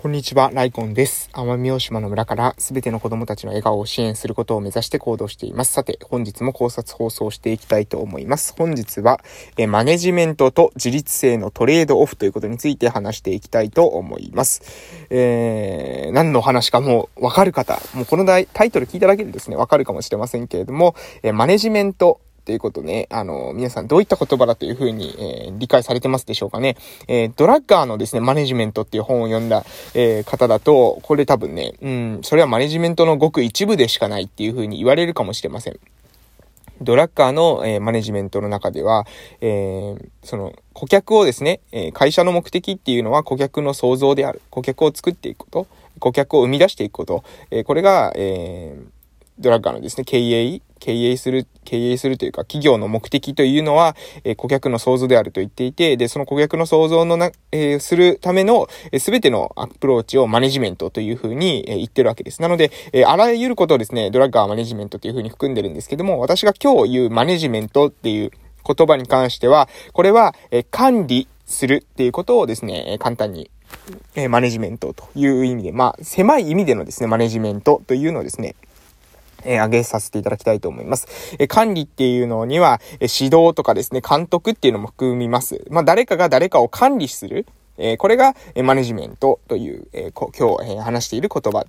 こんにちは、ライコンです。奄美大島の村からすべての子供たちの笑顔を支援することを目指して行動しています。さて、本日も考察放送していきたいと思います。本日は、えマネジメントと自立性のトレードオフということについて話していきたいと思います。えー、何の話かもうわかる方、もうこのタイトル聞いただけでですね、わかるかもしれませんけれども、えマネジメントということね、あの、皆さんどういった言葉だというふうに、えー、理解されてますでしょうかね。えー、ドラッガーのですね、マネジメントっていう本を読んだ、えー、方だと、これ多分ね、うん、それはマネジメントのごく一部でしかないっていうふうに言われるかもしれません。ドラッカーの、えー、マネジメントの中では、えー、その、顧客をですね、えー、会社の目的っていうのは顧客の創造である。顧客を作っていくこと。顧客を生み出していくこと。えこれが、えドラッカーのですね、経営経営する、経営するというか、企業の目的というのは、え、顧客の創造であると言っていて、で、その顧客の創造のな、え、するための、す、え、べ、てのアプローチをマネジメントというふうに、え、言ってるわけです。なので、えあらゆることをですね、ドラッガーマネジメントというふうに含んでるんですけども、私が今日言うマネジメントっていう言葉に関しては、これは、え管理するっていうことをですね、簡単にえマネジメントという意味で、まあ、狭い意味でのですね、マネジメントというのをですね、えー、挙げさせていただきたいと思います。えー、管理っていうのには、えー、指導とかですね、監督っていうのも含みます。まあ、誰かが誰かを管理する。えー、これが、えマネジメントという、え今日、え話している言葉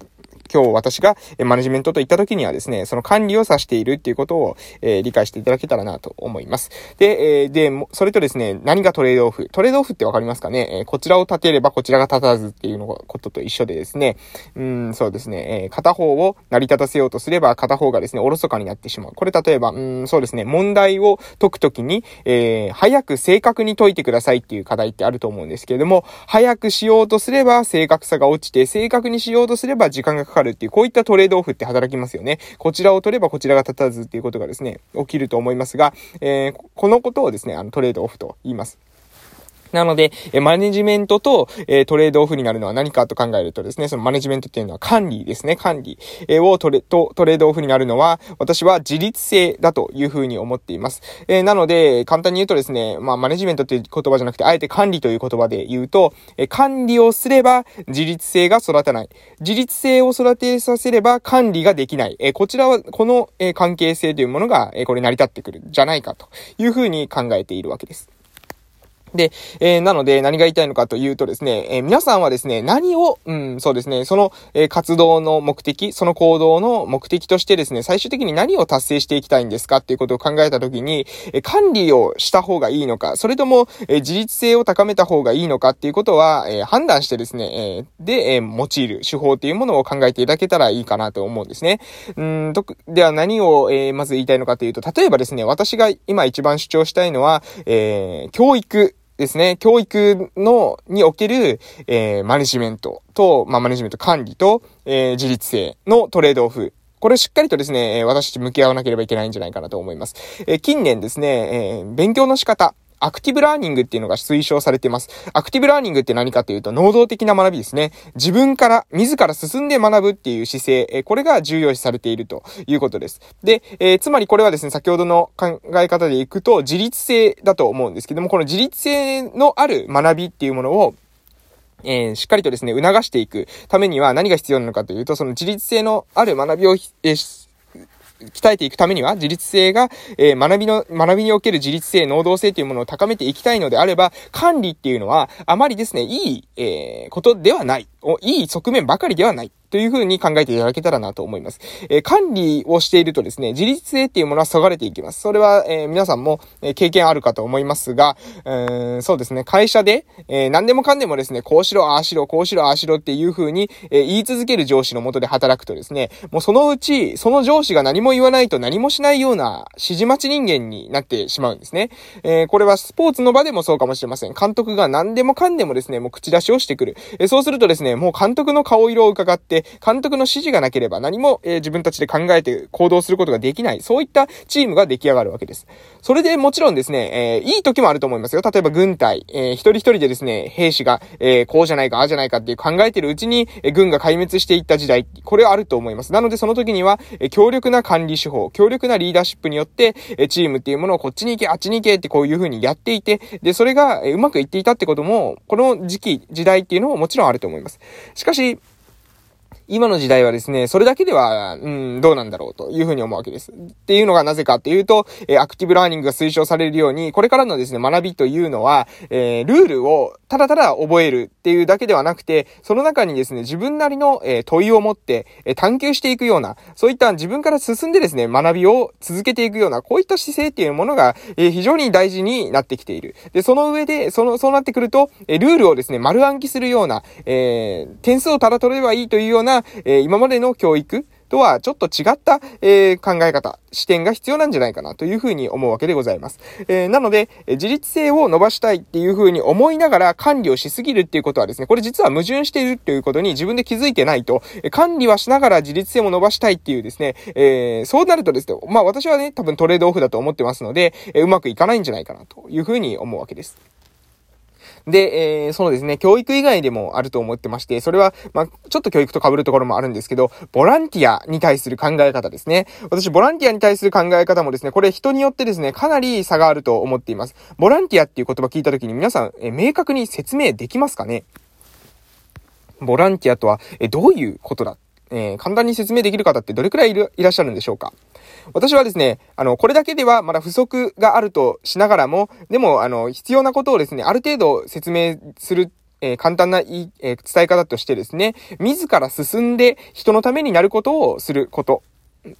今日私がマネジメントと言った時にはですね、その管理を指しているっていうことを、えー、理解していただけたらなと思います。で、えー、で、それとですね、何がトレードオフトレードオフってわかりますかね、えー、こちらを立てればこちらが立たずっていうのことと一緒でですね、うん、そうですね、えー、片方を成り立たせようとすれば片方がですね、おろそかになってしまう。これ例えば、うん、そうですね、問題を解くときに、えー、早く正確に解いてくださいっていう課題ってあると思うんですけれども、早くしようとすれば正確さが落ちて、正確にしようとすれば時間がかかる。っていう、こういったトレレードオフって働きますよね。こちらを取ればこちらが立たずっていうことがですね、起きると思いますが、えー、このことをですね、あのトレードオフと言います。なので、えマネジメントと、えトレードオフになるのは何かと考えるとですね、そのマネジメントっていうのは管理ですね、管理、えをトレとトレードオフになるのは、私は自律性だというふうに思っています。えなので、簡単に言うとですね、まあ、マネジメントっていう言葉じゃなくて、あえて管理という言葉で言うと、え管理をすれば自律性が育たない。自律性を育てさせれば管理ができない。えこちらは、この、え関係性というものが、えこれ成り立ってくるじゃないかというふうに考えているわけです。で、えー、なので何が言いたいのかというとですね、えー、皆さんはですね、何を、うん、そうですね、その、えー、活動の目的、その行動の目的としてですね、最終的に何を達成していきたいんですかっていうことを考えたときに、え管理をした方がいいのか、それとも、え自立性を高めた方がいいのかっていうことは、え判断してですね、えで、え用いる手法っていうものを考えていただけたらいいかなと思うんですね。うんと、では何を、えまず言いたいのかというと、例えばですね、私が今一番主張したいのは、え教育、ですね、教育の、における、えー、マネジメントと、まあ、マネジメント管理と、えー、自律性のトレードオフ。これしっかりとですね、私たち向き合わなければいけないんじゃないかなと思います。え、近年ですね、え、勉強の仕方、アクティブラーニングっていうのが推奨されています。アクティブラーニングって何かというと、能動的な学びですね。自分から、自ら進んで学ぶっていう姿勢、えこれが重要視されているということです。で、えー、つまりこれはですね、先ほどの考え方でいくと、自律性だと思うんですけども、この自律性のある学びっていうものを、えー、しっかりとですね、促していくためには何が必要なのかというと、その自立性のある学びを、えー鍛えていくためには、自立性が、えー、学びの、学びにおける自立性、能動性というものを高めていきたいのであれば、管理っていうのは、あまりですね、いい、えー、ことではない。いい側面ばかりではない。というふうに考えていただけたらなと思います。えー、管理をしているとですね、自立性っていうものは削がれていきます。それは、えー、皆さんも、え経験あるかと思いますが、うーんそうですね、会社で、え、何でもかんでもですね、こうしろ、ああしろ、こうしろ、ああしろっていうふうに、え言い続ける上司のもとで働くとですね、もうそのうち、その上司が何も言わないと何もしないような指示待ち人間になってしまうんですね。えこれはスポーツの場でもそうかもしれません。監督が何でもかんでもですね、もう口出しをしてくる。えそうするとですね、もう監督の顔色を伺って、監督の指示がなければ何も、え、自分たちで考えて行動することができない、そういったチームが出来上がるわけです。それでもちろんですね、え、いい時もあると思いますよ。例えば軍隊、えー、一人一人でですね、兵士が、え、こうじゃないか、ああじゃないかっていう考えてるうちに、え、軍が壊滅していった時代、これはあると思います。なのでその時には、え、強力な管理手法、強力なリーダーシップによって、え、チームっていうものをこっちに行け、あっちに行けってこういう風にやっていて、で、それが、え、うまくいっていたってことも、この時期、時代っていうのももちろんあると思います。しかし、今の時代はですね、それだけでは、うん、どうなんだろうというふうに思うわけです。っていうのがなぜかっていうと、えアクティブラーニングが推奨されるように、これからのですね、学びというのは、えー、ルールをただただ覚えるっていうだけではなくて、その中にですね、自分なりの、え問いを持って、え探求していくような、そういった自分から進んでですね、学びを続けていくような、こういった姿勢っていうものが、え非常に大事になってきている。で、その上で、その、そうなってくると、えルールをですね、丸暗記するような、えー、点数をただ取ればいいというような、え今までの教育とはちょっと違った、えー、考え方、視点が必要なんじゃないかなというふうに思うわけでございます。えー、なので、自立性を伸ばしたいっていうふうに思いながら管理をしすぎるっていうことはですね、これ実は矛盾しているということに自分で気づいてないと、管理はしながら自立性も伸ばしたいっていうですね、えー、そうなるとですね、まあ私はね、多分トレードオフだと思ってますので、えうまくいかないんじゃないかなというふうに思うわけです。で、えー、そうですね、教育以外でもあると思ってまして、それは、まあ、ちょっと教育と被るところもあるんですけど、ボランティアに対する考え方ですね。私、ボランティアに対する考え方もですね、これ人によってですね、かなり差があると思っています。ボランティアっていう言葉聞いた時に皆さん、えー、明確に説明できますかね？ボランティアとは、えー、どういうことだ？えー、簡単に説明できる方ってどれくらいいらっしゃるんでしょうか？私はですね、あの、これだけではまだ不足があるとしながらも、でも、あの、必要なことをですね、ある程度説明するえー、簡単な、えー、伝え方としてですね、自ら進んで人のためになることをすること。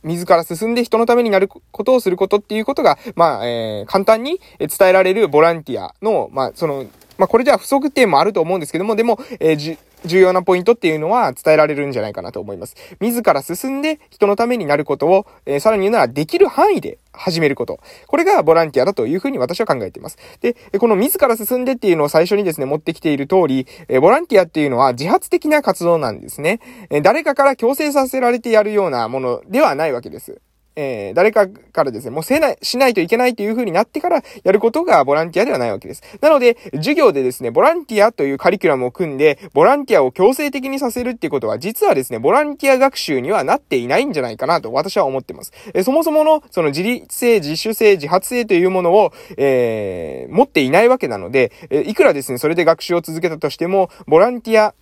自ら進んで人のためになることをすることっていうことが、まあ、えー、簡単に伝えられるボランティアの、まあ、その、まあ、これでは不足点もあると思うんですけども、でも、えー、重要なポイントっていうのは伝えられるんじゃないかなと思います。自ら進んで人のためになることを、えー、さらに言うならできる範囲で始めること。これがボランティアだというふうに私は考えています。で、この自ら進んでっていうのを最初にですね、持ってきている通り、え、ボランティアっていうのは自発的な活動なんですね。え、誰かから強制させられてやるようなものではないわけです。えー、誰かからですね、もうせない、しないといけないという風になってからやることがボランティアではないわけです。なので、授業でですね、ボランティアというカリキュラムを組んで、ボランティアを強制的にさせるっていうことは、実はですね、ボランティア学習にはなっていないんじゃないかなと私は思ってます。えー、そもそもの、その自立性、自主性、自発性というものを、えー、持っていないわけなので、えいくらですね、それで学習を続けたとしても、ボランティア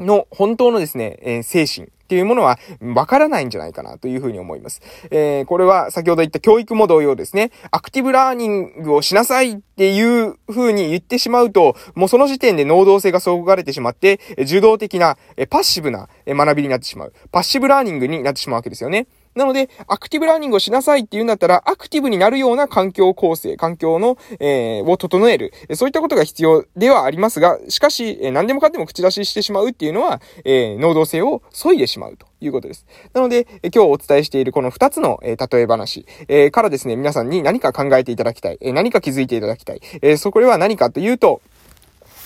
の本当のですね、え精神、っていうものは分からないんじゃないかなというふうに思います。えー、これは先ほど言った教育も同様ですね。アクティブラーニングをしなさいっていうふうに言ってしまうと、もうその時点で能動性がそがれてしまって、受動的な、パッシブな学びになってしまう。パッシブラーニングになってしまうわけですよね。なので、アクティブラーニングをしなさいって言うんだったら、アクティブになるような環境構成、環境の、えー、を整える。そういったことが必要ではありますが、しかし、え、何でもかんでも口出ししてしまうっていうのは、えー、能動性を削いでしまうということです。なので、え今日お伝えしているこの2つの、え例え話、えー、からですね、皆さんに何か考えていただきたい、え何か気づいていただきたい。えそこれは何かというと、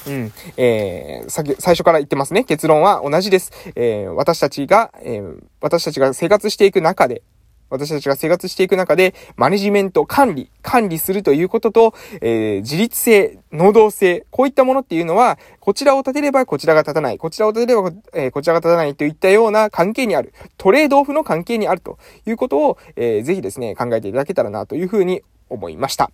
うん。えー、先、最初から言ってますね。結論は同じです。えー、私たちが、えー、私たちが生活していく中で、私たちが生活していく中で、マネジメント、管理、管理するということと、えー、自立性、能動性、こういったものっていうのは、こちらを立てればこちらが立たない、こちらを立てれば、えー、こちらが立たないといったような関係にある、トレードオフの関係にあるということを、えー、ぜひですね、考えていただけたらなというふうに思いました。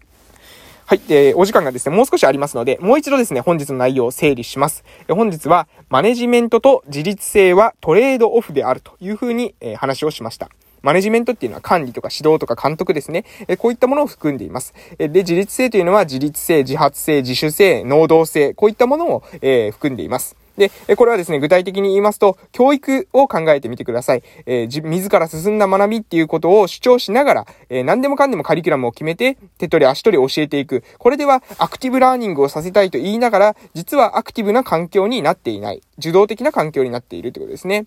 はい。えー、お時間がですね、もう少しありますので、もう一度ですね、本日の内容を整理します。え本日は、マネジメントと自立性はトレードオフであるというふうに、えー、話をしました。マネジメントっていうのは管理とか指導とか監督ですね。えこういったものを含んでいます。えで、自立性というのは自立性、自発性、自主性、能動性、こういったものを、え、含んでいます。で、これはですね、具体的に言いますと、教育を考えてみてください。えー、自ら進んだ学びっていうことを主張しながら、えー、何でもかんでもカリキュラムを決めて、手取り足取り教えていく。これでは、アクティブラーニングをさせたいと言いながら、実はアクティブな環境になっていない。受動的な環境になっているということですね。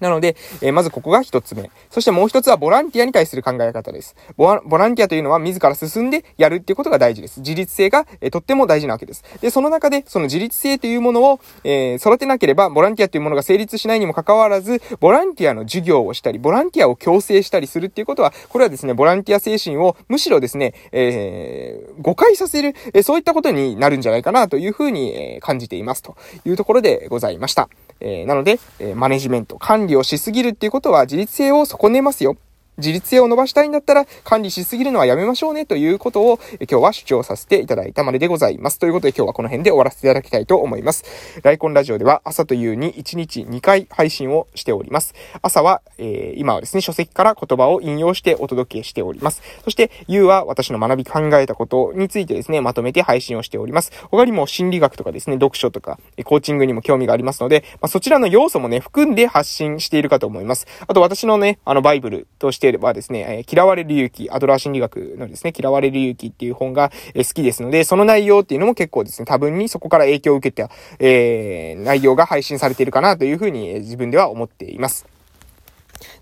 なので、えー、まずここが一つ目。そしてもう一つはボランティアに対する考え方です。ボランティアというのは自ら進んでやるっていうことが大事です。自立性が、えー、とっても大事なわけです。で、その中で、その自立性というものを、えー、育てなければ、ボランティアというものが成立しないにもかかわらず、ボランティアの授業をしたり、ボランティアを強制したりするっていうことは、これはですね、ボランティア精神をむしろですね、えー、誤解させる、えそういったことになるんじゃないかなというふうに、え感じていますというところでございました。えー、なので、えー、マネジメント、管理をしすぎるっていうことは自立性を損ねますよ。自立性を伸ばしたいんだったら管理しすぎるのはやめましょうねということを今日は主張させていただいたまででございます。ということで今日はこの辺で終わらせていただきたいと思います。ライコンラジオでは朝と夕に1日2回配信をしております。朝は、えー、今はですね、書籍から言葉を引用してお届けしております。そして夕は私の学び考えたことについてですね、まとめて配信をしております。他にも心理学とかですね、読書とか、コーチングにも興味がありますので、まあ、そちらの要素もね、含んで発信しているかと思います。あと私のね、あのバイブルとしてはですね、え嫌われる勇気、アドラー心理学のですね、嫌われる勇気っていう本が、え好きですので、その内容っていうのも結構ですね、多分にそこから影響を受けた、えー、内容が配信されているかなというふうに、え自分では思っています。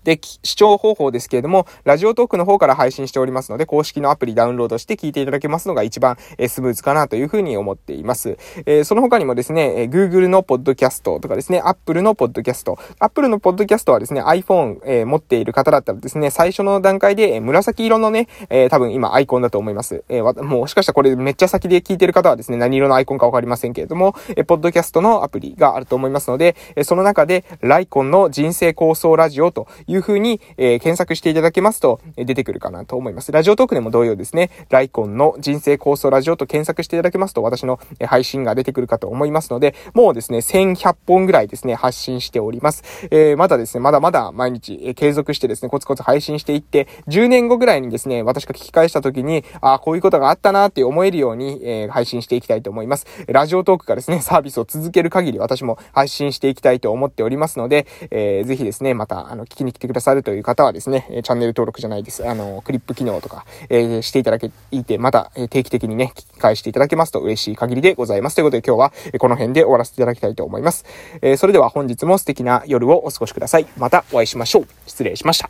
で、視聴方法ですけれども、ラジオトークの方から配信しておりますので、公式のアプリダウンロードして聞いていただけますのが一番、スムーズかなというふうに思っています。えー、その他にもですね、え Google のポッドキャストとかですね、Apple のポッドキャスト。Apple のポッドキャストはですね、iPhone、えー、持っている方だったらですね、最初の段階で、紫色のね、えー、多分今アイコンだと思います。えー、もしかしたらこれめっちゃ先で聞いてる方はですね、何色のアイコンかわかりませんけれども、えー、ポッドキャストのアプリがあると思いますので、え、その中で、ライコンの人生構想ラジオというふうに、えー、検索していただけますと、え出てくるかなと思います。ラジオトークでも同様ですね、ライコンの人生構想ラジオと検索していただけますと、私の配信が出てくるかと思いますので、もうですね、1100本ぐらいですね、発信しております。えー、まだですね、まだまだ毎日、え継続してですね、コツコツ配信していって、10年後ぐらいにですね、私が聞き返した時に、ああ、こういうことがあったなって思えるように、えー、配信していきたいと思います。ラジオトークがですね、サービスを続ける限り私も配信していきたいと思っておりますので、えー、ぜひですね、また、あの、聞きに来て来てくださるという方はですね、チャンネル登録じゃないです。あの、クリップ機能とか、えー、していただけ、いて、また、え定期的にね、聞き返していただけますと嬉しい限りでございます。ということで今日は、えこの辺で終わらせていただきたいと思います。えそれでは本日も素敵な夜をお過ごしください。またお会いしましょう。失礼しました。